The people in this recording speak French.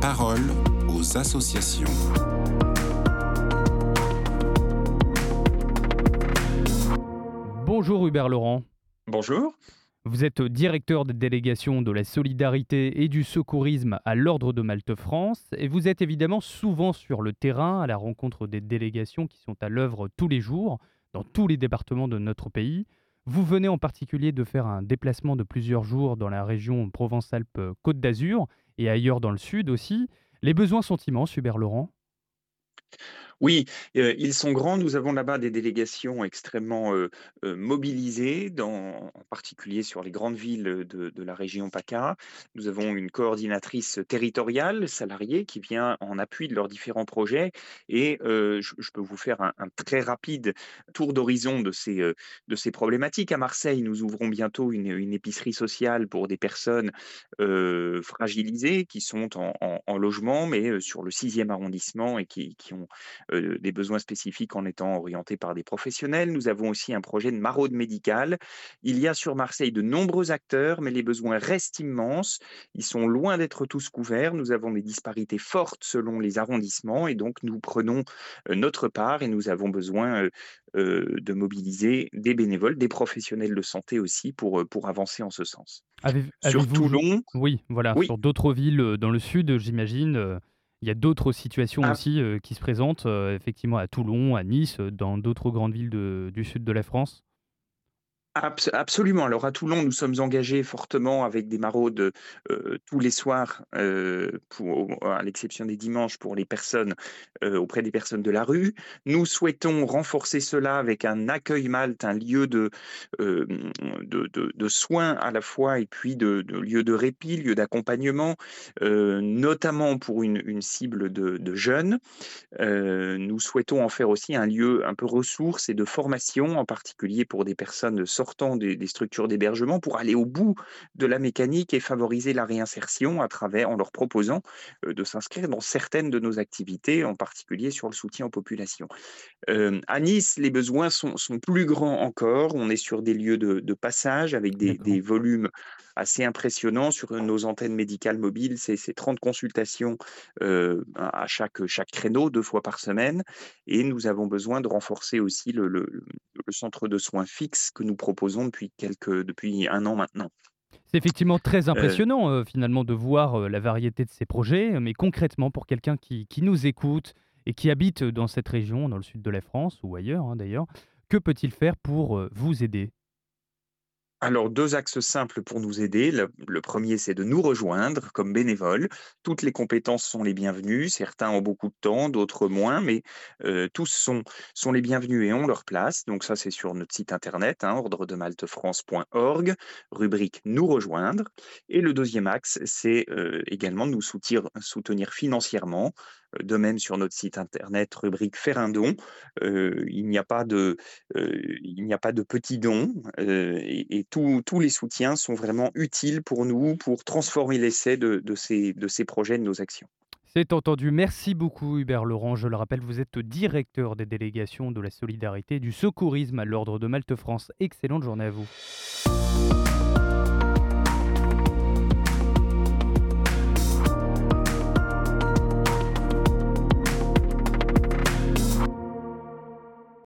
parole aux associations. Bonjour Hubert Laurent. Bonjour. Vous êtes directeur de délégation de la solidarité et du secourisme à l'Ordre de Malte France et vous êtes évidemment souvent sur le terrain à la rencontre des délégations qui sont à l'œuvre tous les jours dans tous les départements de notre pays. Vous venez en particulier de faire un déplacement de plusieurs jours dans la région Provence-Alpes-Côte d'Azur et ailleurs dans le sud aussi. Les besoins sont immenses, Hubert Laurent oui, ils sont grands. Nous avons là-bas des délégations extrêmement mobilisées, en particulier sur les grandes villes de, la région PACA. Nous avons une coordinatrice territoriale salariée qui vient en appui de leurs différents projets. Et je, peux vous faire un, très rapide tour d'horizon de ces, problématiques. À Marseille, nous ouvrons bientôt une, épicerie sociale pour des personnes fragilisées qui sont en, logement, mais sur le 6e arrondissement et qui ont euh, des besoins spécifiques en étant orientés par des professionnels. Nous avons aussi un projet de maraude médicale. Il y a sur Marseille de nombreux acteurs, mais les besoins restent immenses. Ils sont loin d'être tous couverts. Nous avons des disparités fortes selon les arrondissements et donc nous prenons euh, notre part et nous avons besoin euh, de mobiliser des bénévoles, des professionnels de santé aussi pour, pour avancer en ce sens. sur Toulon Oui, voilà, sur d'autres villes dans le sud, j'imagine. Il y a d'autres situations ah. aussi euh, qui se présentent, euh, effectivement à Toulon, à Nice, dans d'autres grandes villes du sud de la France absolument. Alors à Toulon, nous sommes engagés fortement avec des maraudes euh, tous les soirs, euh, à l'exception des dimanches, pour les personnes euh, auprès des personnes de la rue. Nous souhaitons renforcer cela avec un accueil Malte, un lieu de, de, soins à la fois et puis de, lieu de répit, lieu d'accompagnement, notamment pour une, cible de, jeunes. nous souhaitons en faire aussi un lieu un peu ressource et de formation, en particulier pour des personnes sorties des, structures d'hébergement pour aller au bout de la mécanique et favoriser la réinsertion à travers, en leur proposant euh, de s'inscrire dans certaines de nos activités, en particulier sur le soutien aux populations. Euh, à Nice, les besoins sont, plus grands encore. On est sur des lieux de, passage avec des, volumes assez impressionnants sur nos antennes médicales mobiles. C'est 30 consultations euh, à chaque, chaque créneau, deux fois par semaine. Et nous avons besoin de renforcer aussi le, le centre de soins fixe que nous proposons depuis, quelques, depuis un an maintenant. C'est effectivement très euh, impressionnant euh, finalement de voir la variété de ces projets, mais concrètement pour quelqu'un qui, qui, nous écoute et qui habite dans cette région, dans le sud de la France ou ailleurs hein, d'ailleurs, que peut-il faire pour vous aider? Alors, deux axes simples pour nous aider. Le, premier, c'est de nous rejoindre comme bénévoles. Toutes les compétences sont les bienvenues. Certains ont beaucoup de temps, d'autres moins, mais euh, tous sont, sont les bienvenus et ont leur place. Donc ça, c'est sur notre site internet, hein, ordredemaltefrance.org, rubrique Nous rejoindre. Et le deuxième axe, c'est euh, également de nous soutenir, soutenir financièrement de même sur notre site internet, rubrique Faire un don. Euh, il n'y a pas de, euh, a pas de petits dons euh, et, tous les soutiens sont vraiment utiles pour nous pour transformer l'essai de, ces, de ces projets, de nos actions. C'est entendu. Merci beaucoup Hubert Laurent. Je le rappelle, vous êtes directeur des délégations de la solidarité et du secourisme à l'Ordre de Malte France. Excellente journée à vous.